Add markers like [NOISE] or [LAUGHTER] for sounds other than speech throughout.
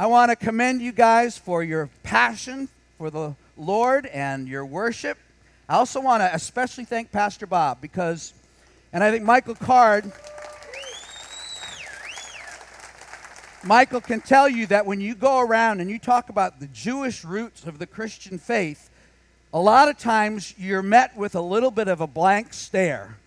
I want to commend you guys for your passion for the Lord and your worship. I also want to especially thank Pastor Bob because, and I think Michael Card. Michael can tell you that when you go around and you talk about the Jewish roots of the Christian faith, a lot of times you're met with a little bit of a blank stare.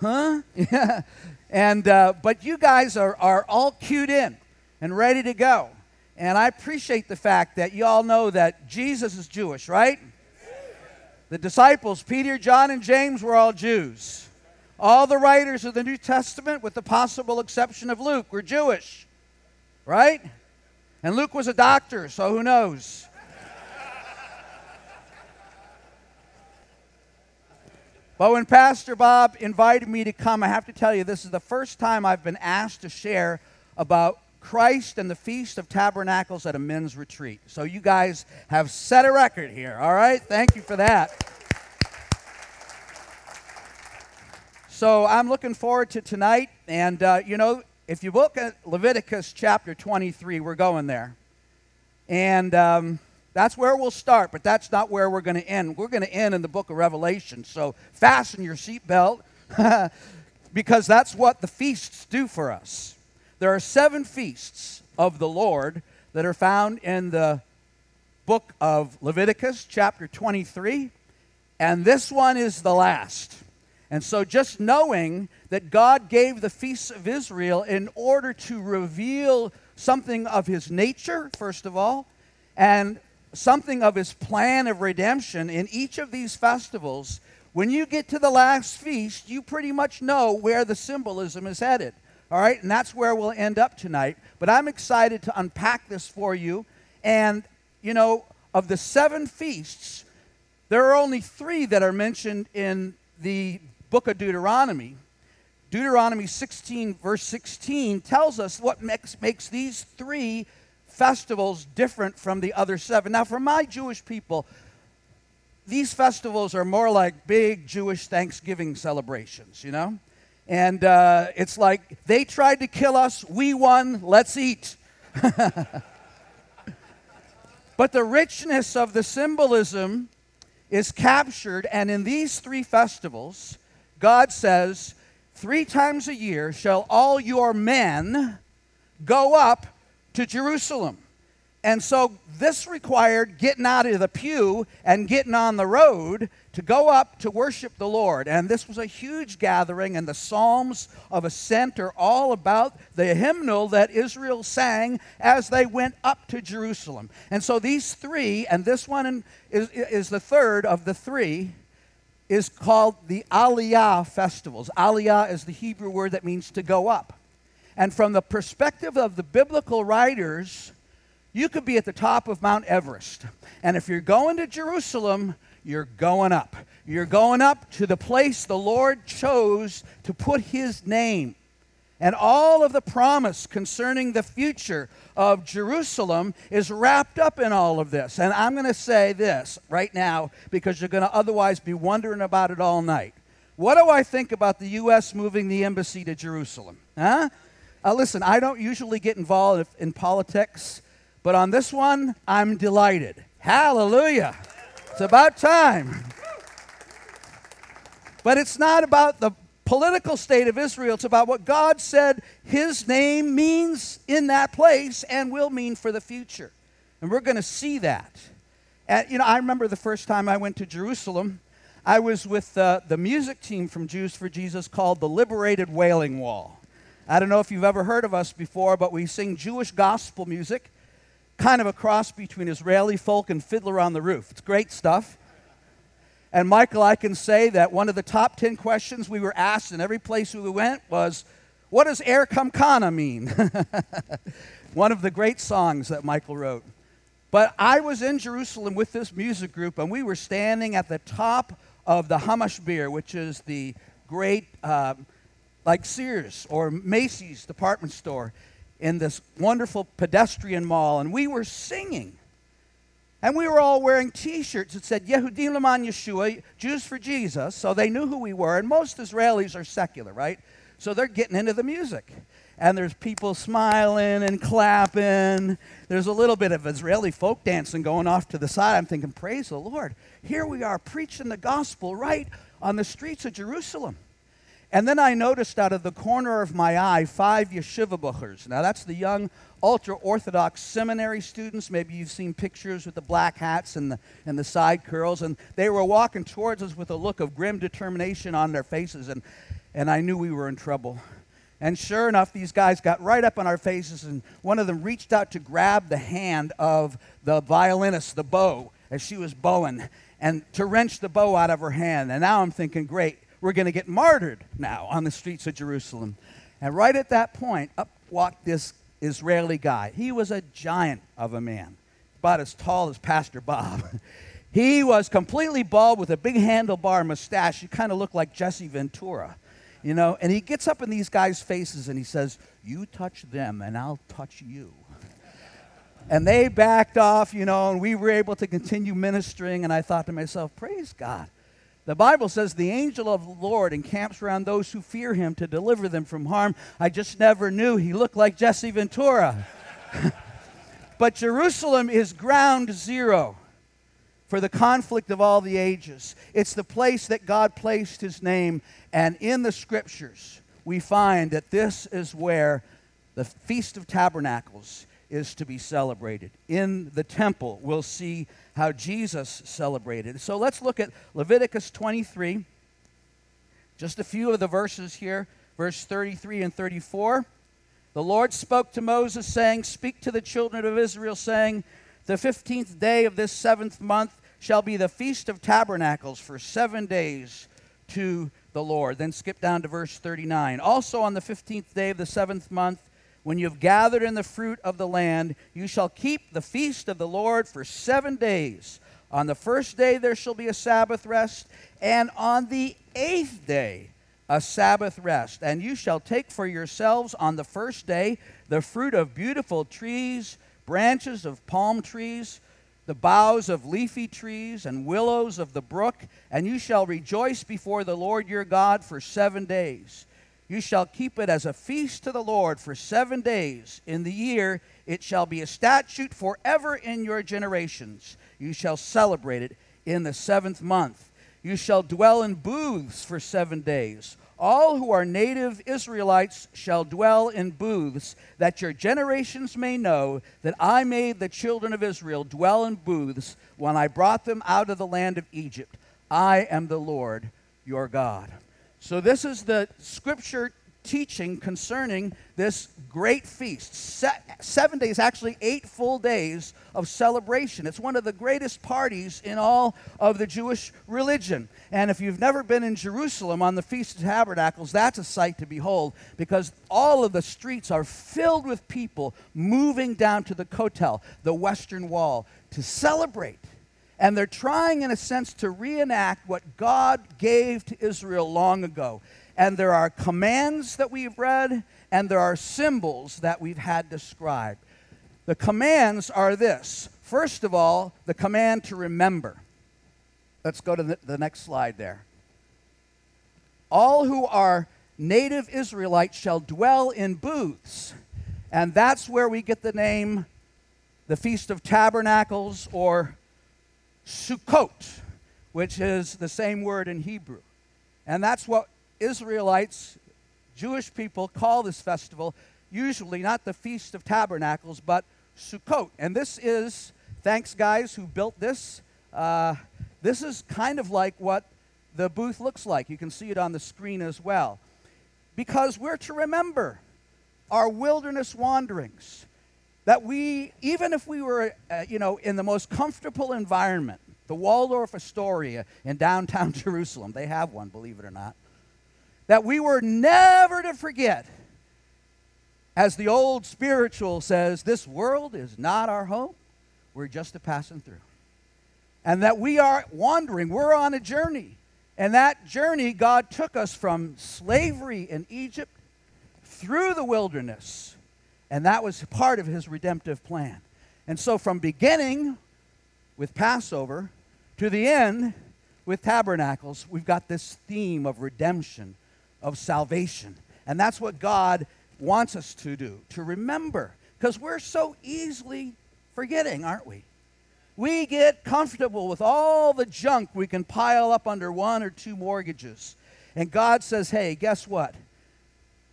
Huh? Yeah. [LAUGHS] And, uh, but you guys are, are all cued in and ready to go. And I appreciate the fact that you all know that Jesus is Jewish, right? The disciples, Peter, John, and James, were all Jews. All the writers of the New Testament, with the possible exception of Luke, were Jewish, right? And Luke was a doctor, so who knows? But when Pastor Bob invited me to come, I have to tell you, this is the first time I've been asked to share about Christ and the Feast of Tabernacles at a men's retreat. So you guys have set a record here, all right? Thank you for that. So I'm looking forward to tonight. And, uh, you know, if you look at Leviticus chapter 23, we're going there. And. Um, that's where we'll start, but that's not where we're going to end. We're going to end in the book of Revelation. So fasten your seatbelt [LAUGHS] because that's what the feasts do for us. There are seven feasts of the Lord that are found in the book of Leviticus, chapter 23, and this one is the last. And so, just knowing that God gave the feasts of Israel in order to reveal something of his nature, first of all, and something of his plan of redemption in each of these festivals, when you get to the last feast, you pretty much know where the symbolism is headed. All right, and that's where we'll end up tonight. But I'm excited to unpack this for you. And, you know, of the seven feasts, there are only three that are mentioned in the book of Deuteronomy. Deuteronomy 16, verse 16, tells us what makes, makes these three festivals different from the other seven. Now, for my Jewish people, these festivals are more like big Jewish Thanksgiving celebrations, you know? And uh, it's like they tried to kill us, we won, let's eat. [LAUGHS] but the richness of the symbolism is captured, and in these three festivals, God says, Three times a year shall all your men go up to Jerusalem. And so this required getting out of the pew and getting on the road to go up to worship the Lord. And this was a huge gathering, and the Psalms of Ascent are all about the hymnal that Israel sang as they went up to Jerusalem. And so these three, and this one is, is the third of the three, is called the Aliyah festivals. Aliyah is the Hebrew word that means to go up. And from the perspective of the biblical writers, you could be at the top of Mount Everest. And if you're going to Jerusalem, you're going up. You're going up to the place the Lord chose to put his name. And all of the promise concerning the future of Jerusalem is wrapped up in all of this. And I'm going to say this right now because you're going to otherwise be wondering about it all night. What do I think about the U.S. moving the embassy to Jerusalem? Huh? Uh, listen, I don't usually get involved in politics, but on this one, I'm delighted. Hallelujah. It's about time. But it's not about the political state of Israel, it's about what God said His name means in that place and will mean for the future. And we're going to see that. And, you know, I remember the first time I went to Jerusalem, I was with uh, the music team from Jews for Jesus called the Liberated Wailing Wall. I don't know if you've ever heard of us before, but we sing Jewish gospel music, kind of a cross between Israeli folk and Fiddler on the Roof. It's great stuff. And Michael, I can say that one of the top 10 questions we were asked in every place we went was, What does Er Kamkana mean? [LAUGHS] one of the great songs that Michael wrote. But I was in Jerusalem with this music group, and we were standing at the top of the Hamashbir, which is the great uh, like Sears or Macy's department store in this wonderful pedestrian mall, and we were singing. And we were all wearing t shirts that said Yehudim Leman Yeshua, Jews for Jesus, so they knew who we were. And most Israelis are secular, right? So they're getting into the music. and there's people smiling and clapping. There's a little bit of Israeli folk dancing going off to the side. I'm thinking, praise the Lord. Here we are preaching the gospel right on the streets of Jerusalem. And then I noticed out of the corner of my eye five yeshiva buchers. Now, that's the young ultra Orthodox seminary students. Maybe you've seen pictures with the black hats and the, and the side curls. And they were walking towards us with a look of grim determination on their faces. And, and I knew we were in trouble. And sure enough, these guys got right up on our faces, and one of them reached out to grab the hand of the violinist, the bow, as she was bowing, and to wrench the bow out of her hand. And now I'm thinking, great, we're going to get martyred now on the streets of Jerusalem. And right at that point, up walked this Israeli guy. He was a giant of a man, about as tall as Pastor Bob. [LAUGHS] he was completely bald with a big handlebar mustache. He kind of looked like Jesse Ventura, you know. And he gets up in these guys' faces and he says, You touch them, and I'll touch you. And they backed off, you know, and we were able to continue ministering. And I thought to myself, Praise God. The Bible says the angel of the Lord encamps around those who fear him to deliver them from harm. I just never knew he looked like Jesse Ventura. [LAUGHS] but Jerusalem is ground zero for the conflict of all the ages. It's the place that God placed his name. And in the scriptures, we find that this is where the Feast of Tabernacles is to be celebrated. In the temple, we'll see how Jesus celebrated. So let's look at Leviticus 23. Just a few of the verses here, verse 33 and 34. The Lord spoke to Moses, saying, Speak to the children of Israel, saying, The fifteenth day of this seventh month shall be the feast of tabernacles for seven days to the Lord. Then skip down to verse 39. Also on the fifteenth day of the seventh month, when you have gathered in the fruit of the land, you shall keep the feast of the Lord for seven days. On the first day there shall be a Sabbath rest, and on the eighth day a Sabbath rest. And you shall take for yourselves on the first day the fruit of beautiful trees, branches of palm trees, the boughs of leafy trees, and willows of the brook, and you shall rejoice before the Lord your God for seven days. You shall keep it as a feast to the Lord for seven days. In the year it shall be a statute forever in your generations. You shall celebrate it in the seventh month. You shall dwell in booths for seven days. All who are native Israelites shall dwell in booths, that your generations may know that I made the children of Israel dwell in booths when I brought them out of the land of Egypt. I am the Lord your God. So, this is the scripture teaching concerning this great feast. Se- seven days, actually, eight full days of celebration. It's one of the greatest parties in all of the Jewish religion. And if you've never been in Jerusalem on the Feast of Tabernacles, that's a sight to behold because all of the streets are filled with people moving down to the Kotel, the Western Wall, to celebrate and they're trying, in a sense, to reenact what God gave to Israel long ago. And there are commands that we've read, and there are symbols that we've had described. The commands are this first of all, the command to remember. Let's go to the, the next slide there. All who are native Israelites shall dwell in booths. And that's where we get the name the Feast of Tabernacles or Sukkot, which is the same word in Hebrew. And that's what Israelites, Jewish people, call this festival, usually not the Feast of Tabernacles, but Sukkot. And this is, thanks guys who built this, uh, this is kind of like what the booth looks like. You can see it on the screen as well. Because we're to remember our wilderness wanderings that we, even if we were, uh, you know, in the most comfortable environment, the Waldorf Astoria in downtown [LAUGHS] Jerusalem, they have one, believe it or not, that we were never to forget. As the old spiritual says, this world is not our home, we're just a passing through. And that we are wandering, we're on a journey. And that journey, God took us from slavery in Egypt through the wilderness and that was part of his redemptive plan. And so, from beginning with Passover to the end with tabernacles, we've got this theme of redemption, of salvation. And that's what God wants us to do, to remember, because we're so easily forgetting, aren't we? We get comfortable with all the junk we can pile up under one or two mortgages. And God says, hey, guess what?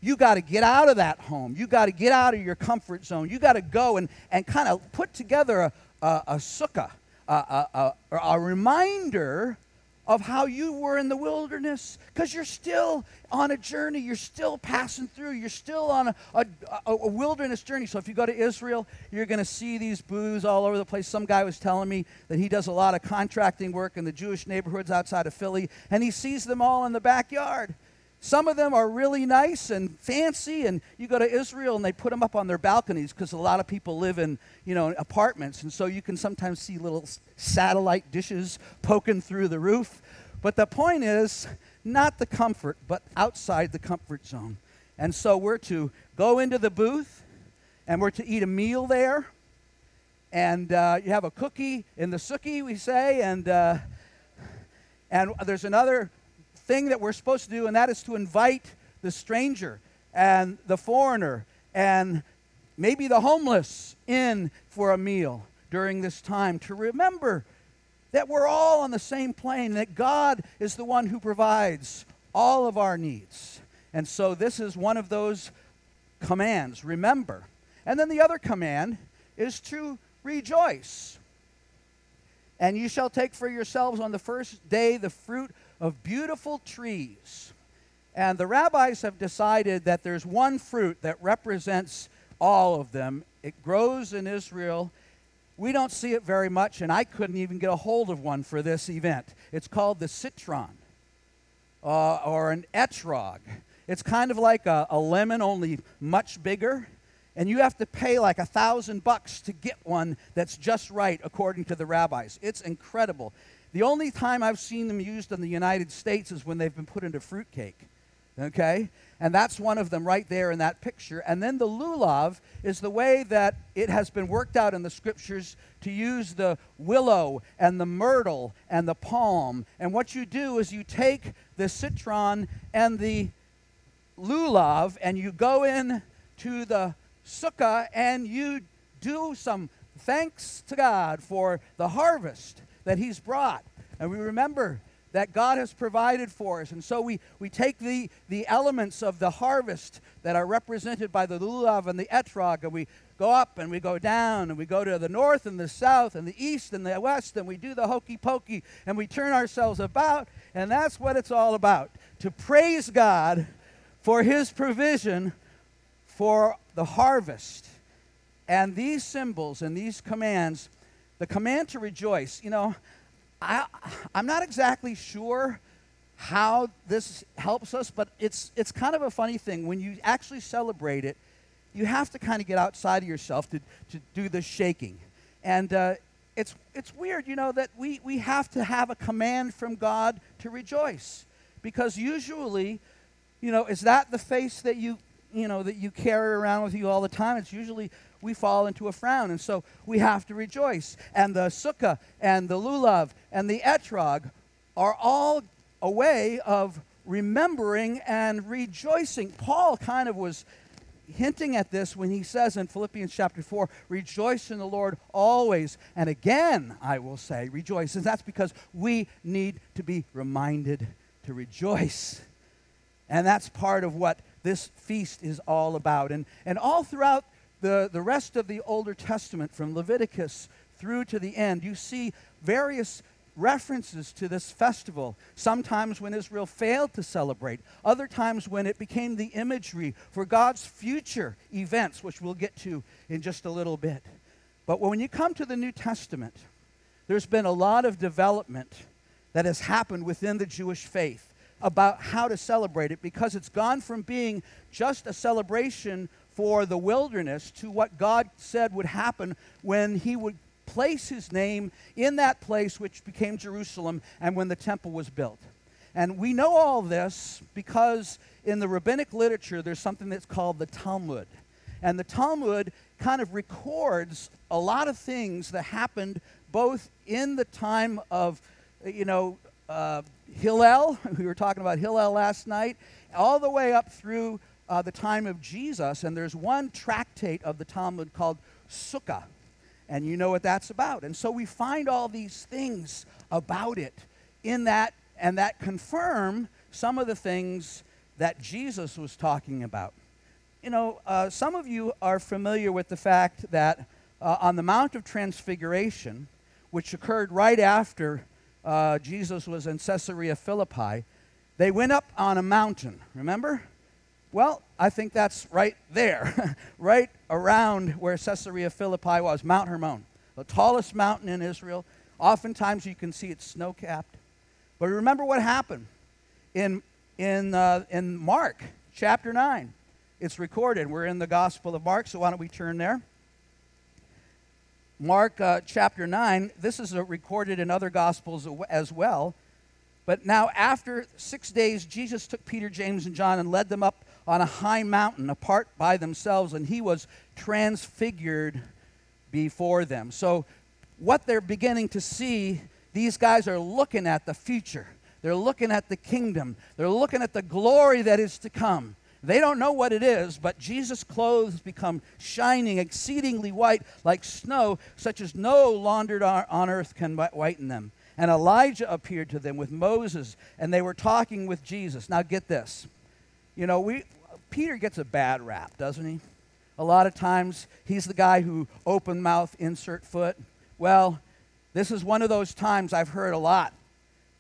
You got to get out of that home. You got to get out of your comfort zone. You got to go and, and kind of put together a, a, a sukkah, a, a, a, a reminder of how you were in the wilderness because you're still on a journey. You're still passing through. You're still on a, a, a wilderness journey. So if you go to Israel, you're going to see these booths all over the place. Some guy was telling me that he does a lot of contracting work in the Jewish neighborhoods outside of Philly, and he sees them all in the backyard. Some of them are really nice and fancy, and you go to Israel and they put them up on their balconies because a lot of people live in, you know, apartments, and so you can sometimes see little satellite dishes poking through the roof. But the point is not the comfort, but outside the comfort zone. And so we're to go into the booth, and we're to eat a meal there, and uh, you have a cookie in the sukkah, we say, and uh, and there's another thing that we're supposed to do, and that is to invite the stranger and the foreigner and maybe the homeless in for a meal during this time to remember that we're all on the same plane, that God is the one who provides all of our needs. And so this is one of those commands remember. And then the other command is to rejoice. And you shall take for yourselves on the first day the fruit of beautiful trees. And the rabbis have decided that there's one fruit that represents all of them. It grows in Israel. We don't see it very much, and I couldn't even get a hold of one for this event. It's called the citron uh, or an etrog. It's kind of like a, a lemon, only much bigger and you have to pay like a thousand bucks to get one that's just right according to the rabbis. It's incredible. The only time I've seen them used in the United States is when they've been put into fruitcake. Okay? And that's one of them right there in that picture. And then the lulav is the way that it has been worked out in the scriptures to use the willow and the myrtle and the palm. And what you do is you take the citron and the lulav and you go in to the sukkah and you do some thanks to God for the harvest that He's brought. And we remember that God has provided for us. And so we, we take the, the elements of the harvest that are represented by the lulav and the etrog, and we go up and we go down, and we go to the north and the south and the east and the west, and we do the hokey pokey, and we turn ourselves about. And that's what it's all about to praise God for His provision for the harvest. And these symbols and these commands the command to rejoice, you know, I, I'm not exactly sure how this helps us, but it's, it's kind of a funny thing. When you actually celebrate it, you have to kind of get outside of yourself to, to do the shaking. And uh, it's, it's weird, you know, that we, we have to have a command from God to rejoice. Because usually, you know, is that the face that you, you know, that you carry around with you all the time? It's usually we fall into a frown. And so we have to rejoice. And the sukkah and the lulav and the etrog are all a way of remembering and rejoicing. Paul kind of was hinting at this when he says in Philippians chapter 4, rejoice in the Lord always. And again, I will say, rejoice. And that's because we need to be reminded to rejoice. And that's part of what this feast is all about. And, and all throughout the, the rest of the Older Testament, from Leviticus through to the end, you see various references to this festival. Sometimes when Israel failed to celebrate, other times when it became the imagery for God's future events, which we'll get to in just a little bit. But when you come to the New Testament, there's been a lot of development that has happened within the Jewish faith about how to celebrate it because it's gone from being just a celebration for the wilderness to what God said would happen when he would place his name in that place which became Jerusalem and when the temple was built. And we know all this because in the rabbinic literature there's something that's called the Talmud. And the Talmud kind of records a lot of things that happened both in the time of, you know, uh, Hillel, [LAUGHS] we were talking about Hillel last night, all the way up through uh, the time of Jesus, and there's one tractate of the Talmud called Sukkah. And you know what that's about. And so we find all these things about it in that, and that confirm some of the things that Jesus was talking about. You know, uh, some of you are familiar with the fact that uh, on the Mount of Transfiguration, which occurred right after uh, Jesus was in Caesarea Philippi, they went up on a mountain, remember? Well, I think that's right there, [LAUGHS] right around where Caesarea Philippi was, Mount Hermon, the tallest mountain in Israel. Oftentimes you can see it's snow capped. But remember what happened in, in, uh, in Mark chapter 9. It's recorded. We're in the Gospel of Mark, so why don't we turn there? Mark uh, chapter 9, this is uh, recorded in other Gospels as well. But now, after six days, Jesus took Peter, James, and John and led them up on a high mountain apart by themselves, and he was transfigured before them. So, what they're beginning to see, these guys are looking at the future. They're looking at the kingdom. They're looking at the glory that is to come. They don't know what it is, but Jesus' clothes become shining, exceedingly white like snow, such as no laundered on earth can whiten them. And Elijah appeared to them with Moses, and they were talking with Jesus. Now, get this. You know, we, Peter gets a bad rap, doesn't he? A lot of times he's the guy who open mouth, insert foot. Well, this is one of those times I've heard a lot.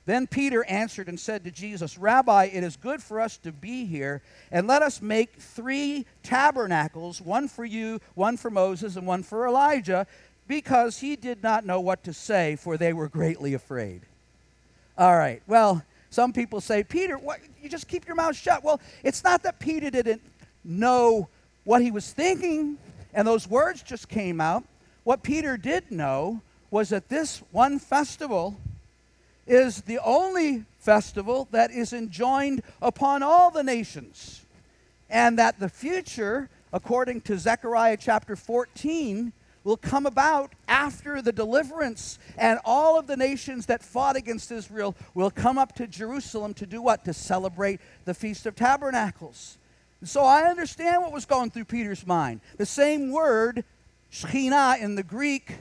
Then Peter answered and said to Jesus, Rabbi, it is good for us to be here, and let us make three tabernacles one for you, one for Moses, and one for Elijah, because he did not know what to say, for they were greatly afraid. All right, well, some people say, Peter, what, you just keep your mouth shut. Well, it's not that Peter didn't know what he was thinking and those words just came out. What Peter did know was that this one festival is the only festival that is enjoined upon all the nations. And that the future, according to Zechariah chapter 14, will come about after the deliverance, and all of the nations that fought against Israel will come up to Jerusalem to do what? To celebrate the Feast of Tabernacles. so I understand what was going through Peter's mind. The same word, Shekhinah in the Greek,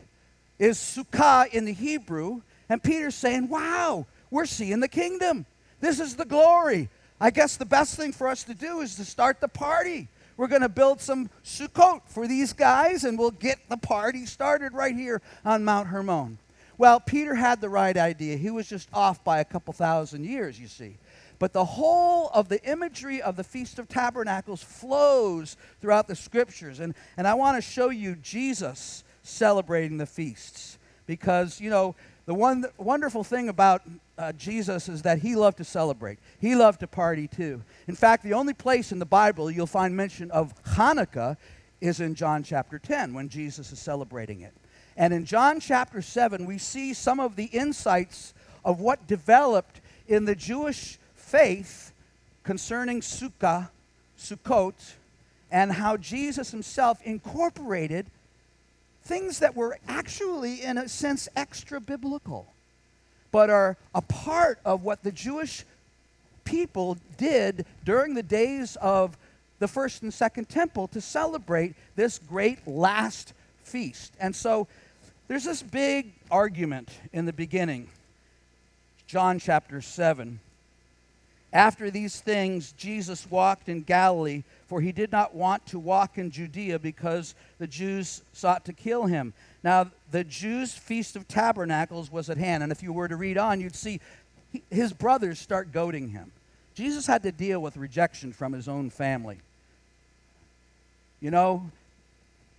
is Sukkah in the Hebrew, and Peter's saying, Wow, we're seeing the kingdom. This is the glory. I guess the best thing for us to do is to start the party. We're going to build some Sukkot for these guys, and we'll get the party started right here on Mount Hermon. Well, Peter had the right idea. He was just off by a couple thousand years, you see. But the whole of the imagery of the Feast of Tabernacles flows throughout the scriptures. And, and I want to show you Jesus celebrating the feasts. Because, you know, the one wonderful thing about uh, Jesus is that he loved to celebrate. He loved to party too. In fact, the only place in the Bible you'll find mention of Hanukkah is in John chapter 10 when Jesus is celebrating it. And in John chapter 7, we see some of the insights of what developed in the Jewish faith concerning Sukkah, Sukkot, and how Jesus himself incorporated things that were actually, in a sense, extra biblical, but are a part of what the Jewish people did during the days of the first and second temple to celebrate this great last feast. And so there's this big argument in the beginning, John chapter 7. After these things, Jesus walked in Galilee for he did not want to walk in Judea because the Jews sought to kill him. Now, the Jews' Feast of Tabernacles was at hand, and if you were to read on, you'd see his brothers start goading him. Jesus had to deal with rejection from his own family. You know,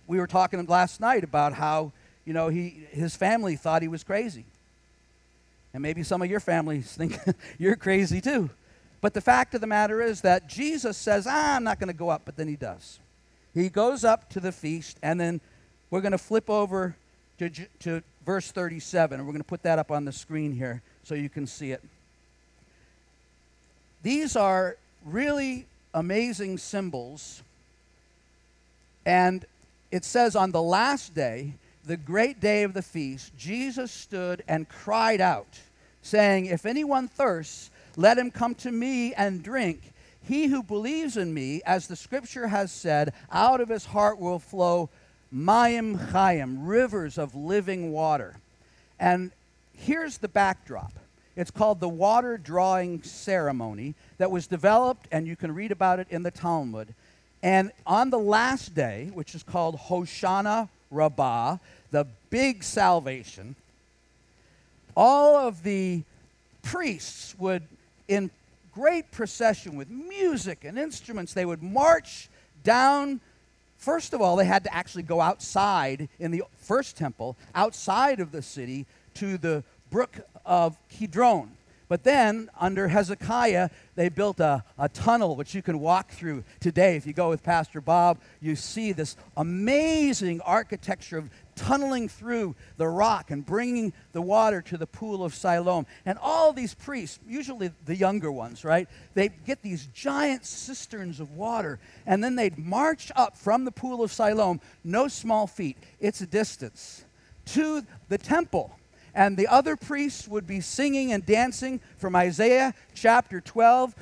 we were talking last night about how, you know, he, his family thought he was crazy. And maybe some of your families think [LAUGHS] you're crazy too. But the fact of the matter is that Jesus says, ah, I'm not going to go up, but then he does. He goes up to the feast, and then we're going to flip over to, to verse 37, and we're going to put that up on the screen here so you can see it. These are really amazing symbols. And it says, on the last day, the great day of the feast, Jesus stood and cried out, saying, If anyone thirsts, let him come to me and drink. He who believes in me, as the scripture has said, out of his heart will flow Mayim Chayim, rivers of living water. And here's the backdrop. It's called the water drawing ceremony that was developed, and you can read about it in the Talmud. And on the last day, which is called Hoshana Rabbah, the big salvation, all of the priests would, in great procession with music and instruments, they would march down. First of all, they had to actually go outside in the first temple, outside of the city, to the brook of Kidron. But then, under Hezekiah, they built a, a tunnel which you can walk through today. If you go with Pastor Bob, you see this amazing architecture of tunneling through the rock and bringing the water to the pool of Siloam. And all these priests, usually the younger ones, right? They get these giant cisterns of water, and then they'd march up from the pool of Siloam, no small feat, it's a distance, to the temple and the other priests would be singing and dancing from Isaiah chapter 12.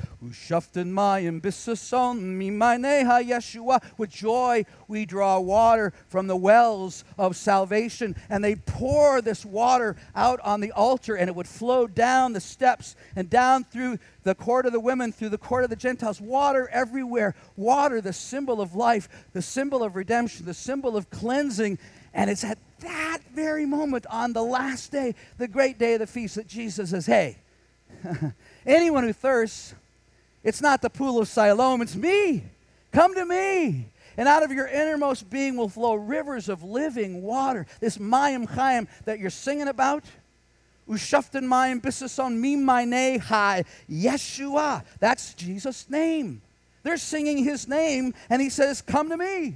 Yeshua. With joy we draw water from the wells of salvation. And they pour this water out on the altar, and it would flow down the steps and down through the court of the women, through the court of the Gentiles. Water everywhere. Water, the symbol of life, the symbol of redemption, the symbol of cleansing. And it's at that very moment on the last day, the great day of the feast, that Jesus says, Hey, [LAUGHS] anyone who thirsts, it's not the pool of Siloam, it's me. Come to me. And out of your innermost being will flow rivers of living water. This Mayim Chaim that you're singing about. Ushaften Mayim Bisason Mimaine Hai Yeshua. That's Jesus' name. They're singing his name, and he says, Come to me.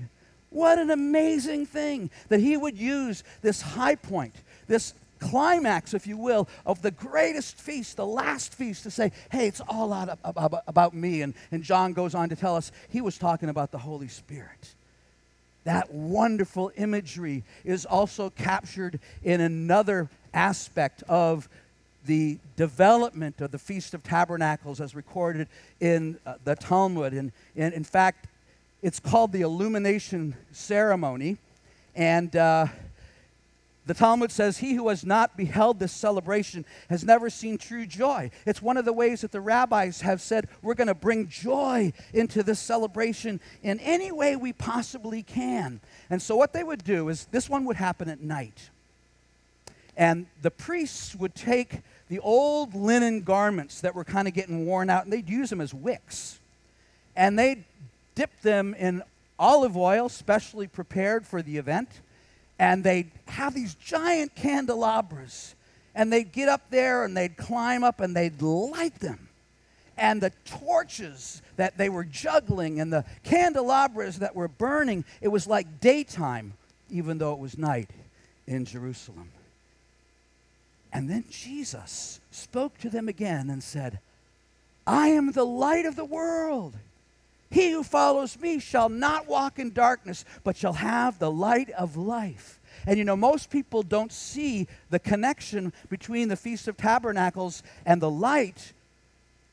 What an amazing thing that he would use this high point, this climax, if you will, of the greatest feast, the last feast, to say, hey, it's all out about, about me. And, and John goes on to tell us he was talking about the Holy Spirit. That wonderful imagery is also captured in another aspect of the development of the Feast of Tabernacles as recorded in uh, the Talmud. And, and in fact, it's called the illumination ceremony. And uh, the Talmud says, He who has not beheld this celebration has never seen true joy. It's one of the ways that the rabbis have said, We're going to bring joy into this celebration in any way we possibly can. And so, what they would do is this one would happen at night. And the priests would take the old linen garments that were kind of getting worn out and they'd use them as wicks. And they'd dip them in olive oil, specially prepared for the event, and they'd have these giant candelabras. And they'd get up there and they'd climb up and they'd light them. And the torches that they were juggling and the candelabras that were burning, it was like daytime, even though it was night in Jerusalem. And then Jesus spoke to them again and said, I am the light of the world. He who follows me shall not walk in darkness, but shall have the light of life. And you know, most people don't see the connection between the Feast of Tabernacles and the light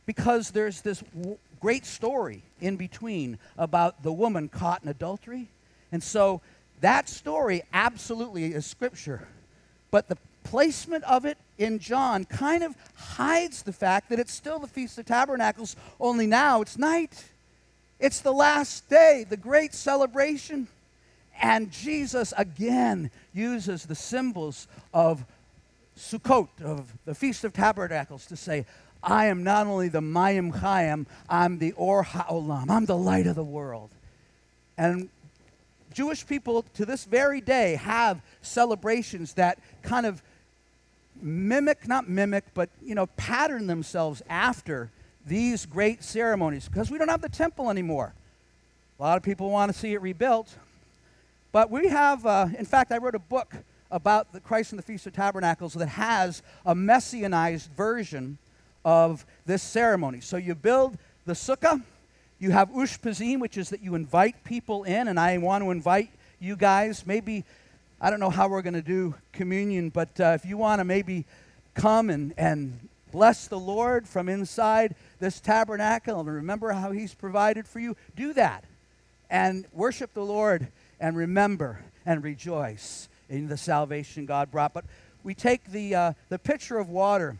because there's this w- great story in between about the woman caught in adultery. And so that story absolutely is scripture. But the placement of it in John kind of hides the fact that it's still the Feast of Tabernacles, only now it's night. It's the last day, the great celebration. And Jesus again uses the symbols of Sukkot, of the Feast of Tabernacles, to say, I am not only the Mayim Chaim, I'm the Or HaOlam, I'm the light of the world. And Jewish people to this very day have celebrations that kind of mimic, not mimic, but, you know, pattern themselves after these great ceremonies because we don't have the temple anymore. A lot of people want to see it rebuilt. But we have, uh, in fact, I wrote a book about the Christ and the Feast of Tabernacles that has a messianized version of this ceremony. So you build the sukkah, you have ushpizin, which is that you invite people in, and I want to invite you guys. Maybe, I don't know how we're going to do communion, but uh, if you want to maybe come and, and bless the Lord from inside this tabernacle and remember how He's provided for you, do that. And worship the Lord and remember and rejoice in the salvation God brought. But we take the, uh, the pitcher of water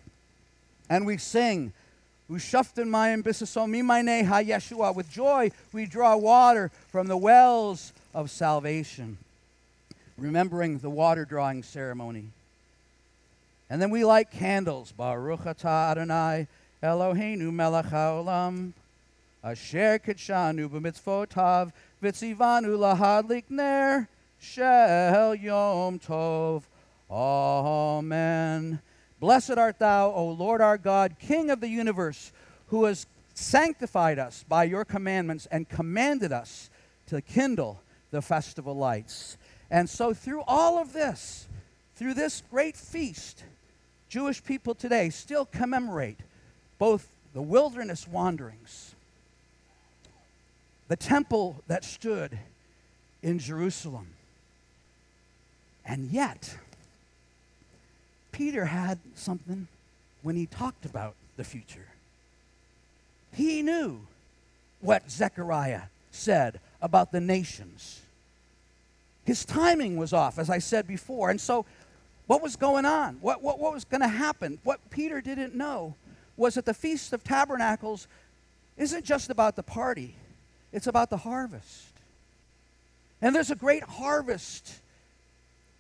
and we sing, Ushaftan mayim bisasom imane ha Yeshua. With joy, we draw water from the wells of salvation, remembering the water drawing ceremony. And then we light candles. Baruch atah Adonai Eloheinu melech haolam. Asher kitshanu b'mitzvotav v'tzivanu lahadlik ner shel yom tov. Amen. Blessed art thou, O Lord our God, King of the universe, who has sanctified us by your commandments and commanded us to kindle the festival lights. And so, through all of this, through this great feast, Jewish people today still commemorate both the wilderness wanderings, the temple that stood in Jerusalem, and yet, Peter had something when he talked about the future. He knew what Zechariah said about the nations. His timing was off, as I said before. And so what was going on? What, what, what was going to happen? What Peter didn't know was that the Feast of Tabernacles isn't just about the party, it's about the harvest. And there's a great harvest.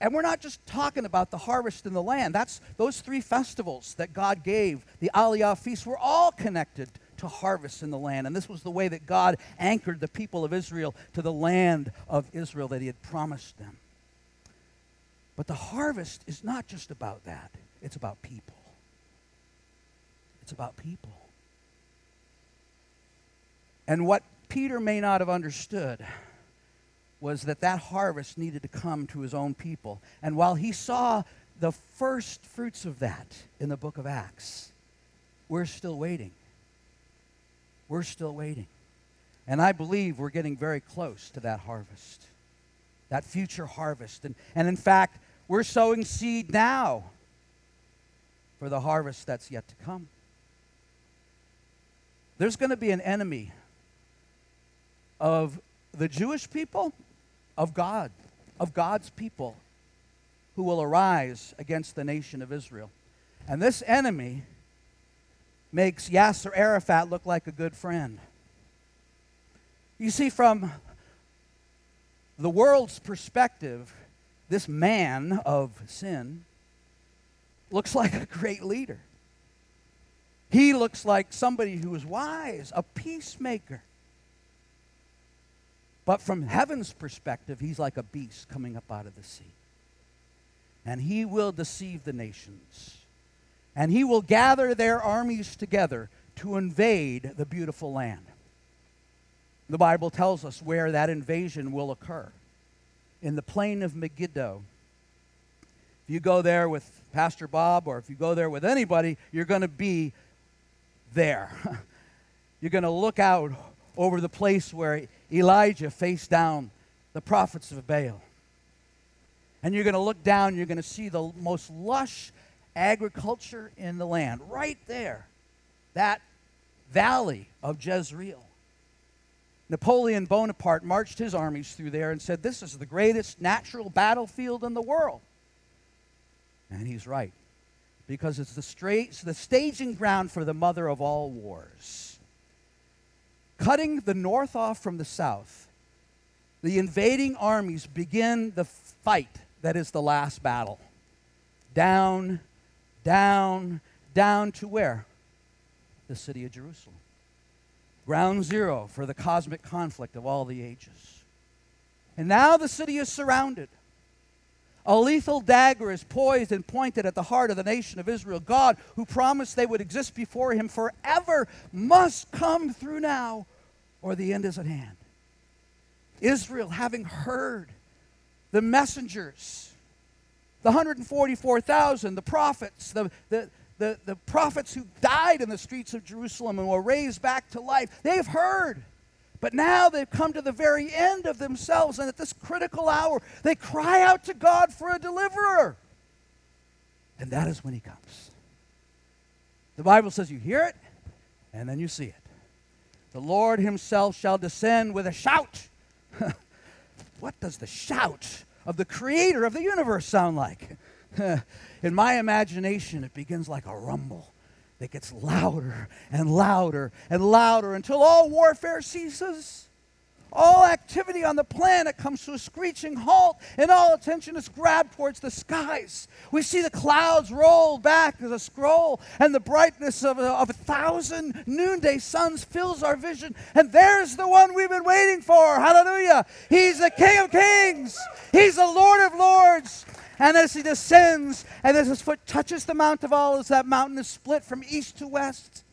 And we're not just talking about the harvest in the land. That's those three festivals that God gave, the Aliyah feast, were all connected to harvest in the land. And this was the way that God anchored the people of Israel to the land of Israel that he had promised them. But the harvest is not just about that, it's about people. It's about people. And what Peter may not have understood was that that harvest needed to come to his own people. And while he saw the first fruits of that in the book of Acts, we're still waiting. We're still waiting. And I believe we're getting very close to that harvest, that future harvest. And, and in fact, we're sowing seed now for the harvest that's yet to come. There's going to be an enemy of the Jewish people, of God, of God's people, who will arise against the nation of Israel. And this enemy makes Yasser Arafat look like a good friend. You see, from the world's perspective, this man of sin looks [LAUGHS] like a great leader. He looks like somebody who is wise, a peacemaker. But from heaven's perspective, he's like a beast coming up out of the sea. And he will deceive the nations. And he will gather their armies together to invade the beautiful land. The Bible tells us where that invasion will occur in the plain of Megiddo. If you go there with Pastor Bob or if you go there with anybody, you're going to be there. [LAUGHS] you're going to look out over the place where Elijah faced down the prophets of Baal. And you're going to look down, you're going to see the most lush agriculture in the land right there. That valley of Jezreel. Napoleon Bonaparte marched his armies through there and said, This is the greatest natural battlefield in the world. And he's right, because it's the, straight, the staging ground for the mother of all wars. Cutting the north off from the south, the invading armies begin the fight that is the last battle. Down, down, down to where? The city of Jerusalem ground zero for the cosmic conflict of all the ages. And now the city is surrounded. A lethal dagger is poised and pointed at the heart of the nation of Israel. God, who promised they would exist before him forever, must come through now, or the end is at hand. Israel, having heard the messengers, the 144,000, the prophets, the, the, the, the prophets who died in the streets of Jerusalem and were raised back to life, they've heard. But now they've come to the very end of themselves, and at this critical hour, they cry out to God for a deliverer. And that is when he comes. The Bible says, You hear it? And then you see it. The Lord himself shall descend with a shout. [LAUGHS] what does the shout of the creator of the universe sound like? [LAUGHS] In my imagination, it begins like a rumble that gets louder and louder and louder until all warfare ceases. All activity on the planet comes to a screeching halt, and all attention is grabbed towards the skies. We see the clouds roll back as a scroll, and the brightness of a, of a thousand noonday suns fills our vision. And there's the one we've been waiting for. Hallelujah. He's the King of Kings, He's the Lord of Lords. And as he descends, and as his foot touches the Mount of Olives, that mountain is split from east to west.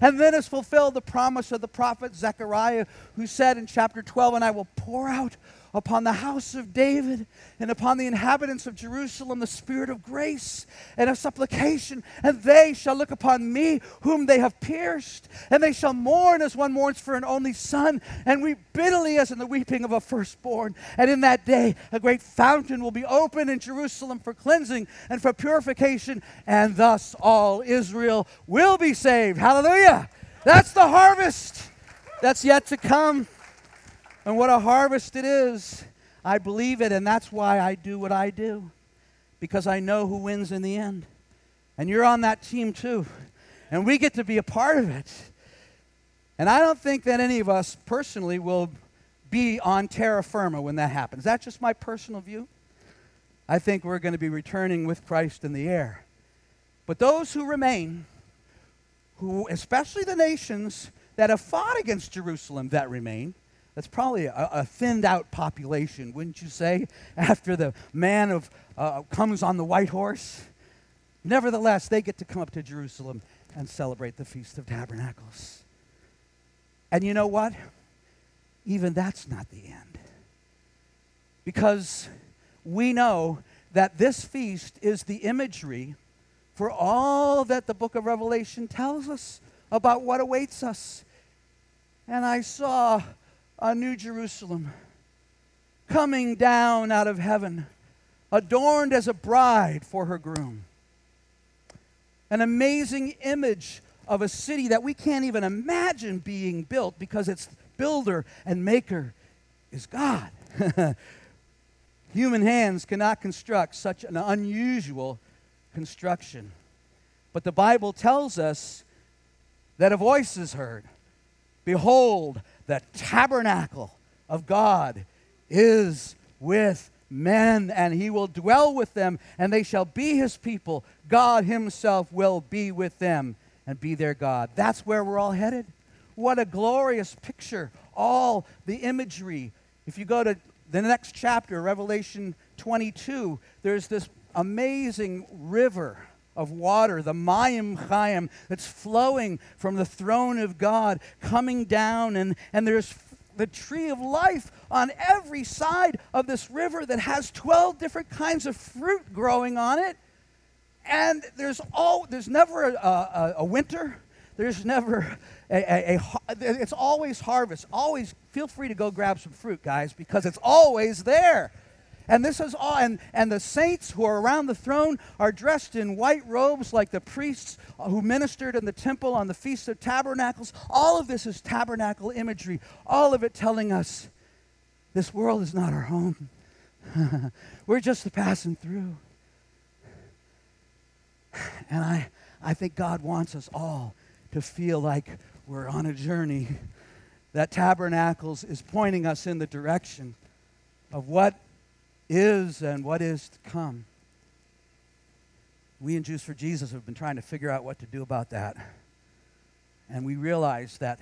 And then is fulfilled the promise of the prophet Zechariah, who said in chapter 12, And I will pour out upon the house of David and upon the inhabitants of Jerusalem the spirit of grace and of supplication, and they shall look upon me whom they have pierced, and they shall mourn as one mourns for an only son, and weep bitterly as in the weeping of a firstborn. And in that day a great fountain will be opened in Jerusalem for cleansing and for purification, and thus all Israel will be saved. Hallelujah! That's the harvest that's yet to come. And what a harvest it is. I believe it, and that's why I do what I do, because I know who wins in the end. And you're on that team too. And we get to be a part of it. And I don't think that any of us personally will be on terra firma when that happens. That's just my personal view. I think we're going to be returning with Christ in the air. But those who remain, who especially the nations that have fought against Jerusalem that remain, that's probably a, a, thinned out population, wouldn't you say, [LAUGHS] after the man of, uh, comes on the white horse? Nevertheless, they get to come up to Jerusalem and celebrate the Feast of Tabernacles. And you know what? Even that's not the end. Because we know that this feast is the imagery for all that the book of Revelation tells us about what awaits us. And I saw a new Jerusalem coming down out of heaven, adorned as a bride for her groom. An amazing image of a city that we can't even imagine being built because its builder and maker is God. [LAUGHS] Human hands cannot construct such an unusual construction. But the Bible tells us that a voice is heard Behold, the tabernacle of God is with men, and he will dwell with them, and they shall be his people. God himself will be with them and be their God. That's where we're all headed. What a glorious picture. All the imagery. If you go to the next chapter, Revelation 22, there's this amazing river of water, the Mayim Chaim, that's flowing from the throne of God, coming down, and, and there's the tree of life on every side of this river that has 12 different kinds of fruit growing on it. And there's, all, there's never a, a, a winter. There's never a, a, it's always harvest. Always feel free to go grab some fruit, guys, because it's always there. And this is all, and, and the saints who are around the throne are dressed in white robes like the priests who ministered in the temple on the Feast of Tabernacles. All of this is tabernacle imagery, all of it telling us this world is not our home. [LAUGHS] We're just passing through. And I, I think God wants us all to feel like we're on a journey. That tabernacles is pointing us in the direction of what is and what is to come. We in Jews for Jesus have been trying to figure out what to do about that. And we realize that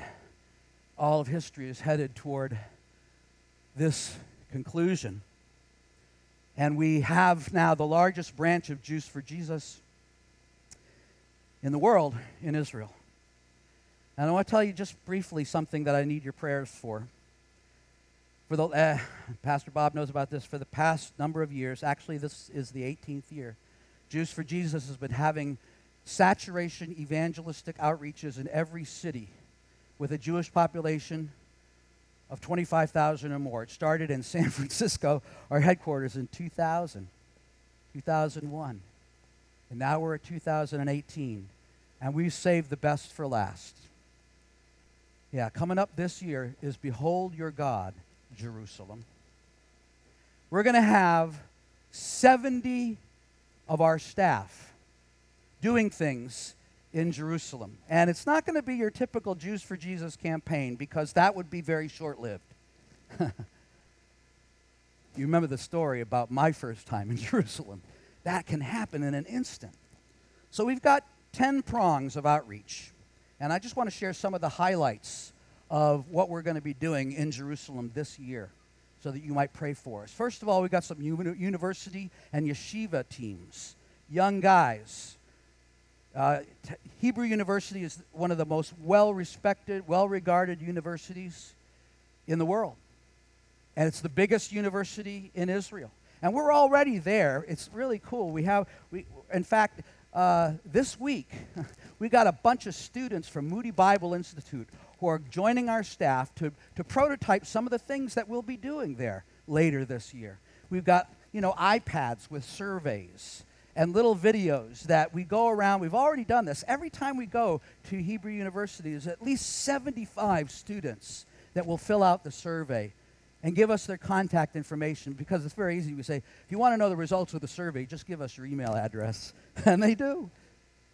all of history is headed toward this conclusion. And we have now the largest branch of Jews for Jesus in the world in Israel. And I want to tell you just briefly something that I need your prayers for for the uh, Pastor Bob knows about this for the past number of years. Actually, this is the 18th year. Jews for Jesus has been having saturation evangelistic outreaches in every city with a Jewish population of 25,000 or more. It started in [LAUGHS] San Francisco, our headquarters, in 2000, 2001. And now we're at 2018. And we've saved the best for last. Yeah, coming up this year is Behold Your God, Jerusalem. We're going to have 70 of our staff doing things in Jerusalem. And it's not going to be your typical Jews for Jesus campaign because that would be very short lived. [LAUGHS] you remember the story about my first time in [LAUGHS] Jerusalem. That can happen in an instant. So we've got 10 prongs of outreach. And I just want to share some of the highlights of what we're going to be doing in Jerusalem this year so that you might pray for us. First of all, we've got some university and yeshiva teams, young guys. Uh, t- Hebrew University is one of the most well respected, well regarded universities in the world. And it's the biggest university in Israel. And we're already there. It's really cool. We have, we, in fact, uh, this week, [LAUGHS] we got a bunch of students from Moody Bible Institute who are joining our staff to, to prototype some of the things that we'll be doing there later this year. We've got, you know, iPads with surveys and little videos that we go around. We've already done this. Every time we go to Hebrew University, there's at least 75 students that will fill out the survey and give us their contact information because it's very easy. We say, if you want to know the results of the survey, just give us your email address. [LAUGHS] and they do.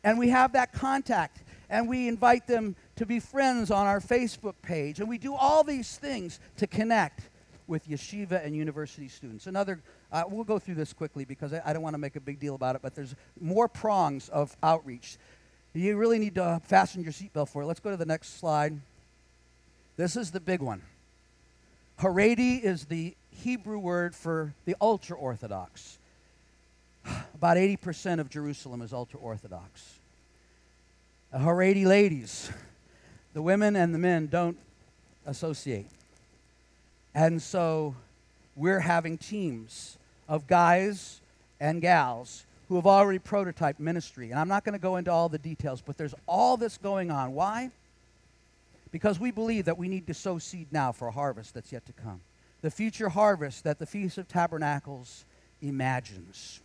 And we have that contact and we invite them to be friends on our Facebook page. And we do all these things to connect with yeshiva and university students. Another, uh, we'll go through this quickly because I, I don't want to make a big deal about it, but there's more prongs of outreach. You really need to fasten your seatbelt for it. Let's go to the next slide. This is the big one. Haredi is the Hebrew word for the ultra Orthodox. About 80% of Jerusalem is ultra Orthodox. The Haredi ladies, the women and the men don't associate. And so we're having teams of guys and gals who have already prototyped ministry. And I'm not going to go into all the details, but there's all this going on. Why? Because we believe that we need to sow seed now for a harvest that's yet to come. The future harvest that the Feast of Tabernacles imagines.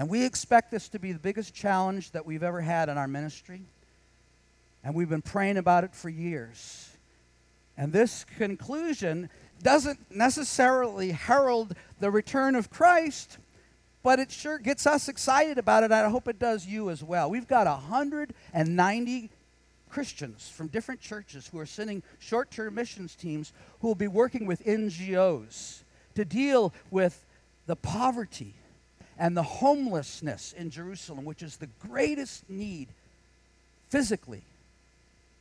And we expect this to be the biggest challenge that we've ever had in our ministry. And we've been praying about it for years. And this conclusion doesn't necessarily herald the return of Christ, but it sure gets us excited about it. I hope it does you as well. We've got 190 Christians from different churches who are sending short term missions teams who will be working with NGOs to deal with the poverty and the homelessness in Jerusalem, which is the greatest need physically.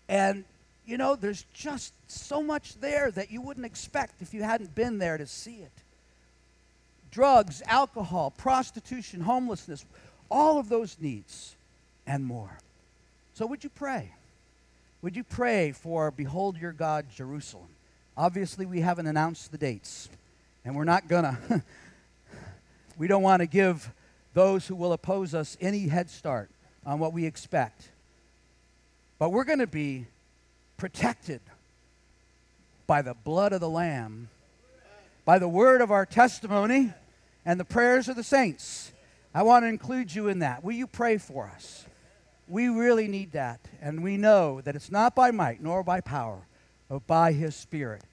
And, you know, there's just so much there that you wouldn't expect if you hadn't been there to see it. Drugs, alcohol, prostitution, homelessness, all of those needs and more. So, would you pray? Would you pray for Behold Your God, Jerusalem? Obviously, we haven't announced the dates, and we're not to. [LAUGHS] We don't want to give those who will oppose us any head start on what we expect. But we're going to be protected by the blood of the Lamb, by the word of our testimony, and the prayers of the saints. I want to include you in that. Will you pray for us? We really need that. And we know that it's not by might nor by power, but by His Spirit.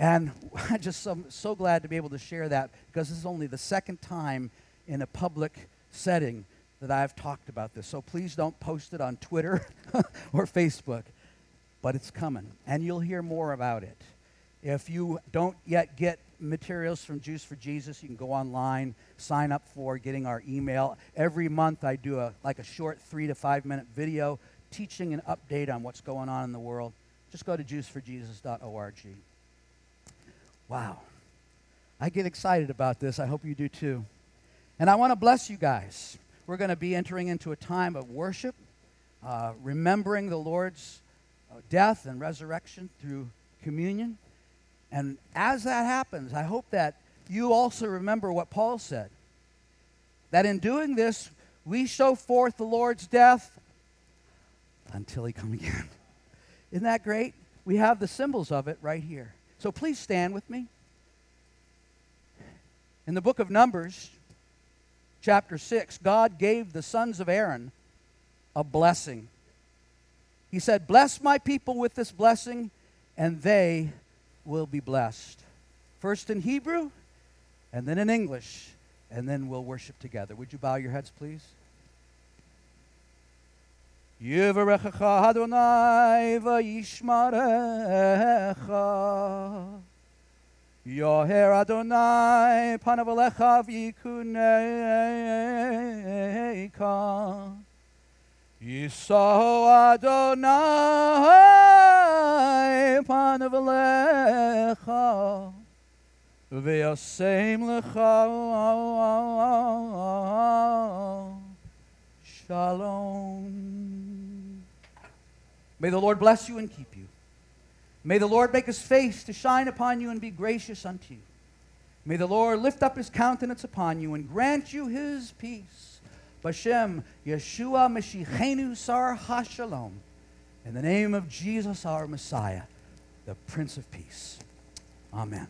And [LAUGHS] I'm just so, so glad to be able to share that because this is only the second time in a public setting that I've talked about this. So please don't post it on Twitter [LAUGHS] or Facebook, but it's coming. And you'll hear more about it. If you don't yet get materials from Jews for Jesus, you can go online, sign up for getting our email. Every month I do a like a short three to five minute video teaching an update on what's going on in the world. Just go to jewsforjesus.org. Wow. I get excited about this. I hope you do too. And I want to bless you guys. We're going to be entering into a time of worship, uh, remembering the Lord's uh, death and resurrection through communion. And as that happens, I hope that you also remember what Paul said that in doing this, we show forth the Lord's death until he come again. [LAUGHS] Isn't that great? We have the symbols of it right here. So please stand with me. In the book of Numbers, chapter 6, God gave the sons of Aaron a blessing. He said, Bless my people with this blessing, and they will be blessed. First in Hebrew, and then in English, and then we'll worship together. Would you bow your heads, please? Yivarechecha Adonai v'yishmarecha. Yoher Adonai panav alecha v'yikuneika. Yisrael Adonai panav alecha v'yasem lecha shalom. May the Lord bless you and keep you. May the Lord make his face to shine upon you and be gracious unto you. May the Lord lift up his countenance upon you and grant you his peace. Bashem Yeshua Mashiachenu Sar HaShalom. In the name of Jesus our Messiah, the Prince of Peace. Amen. Amen.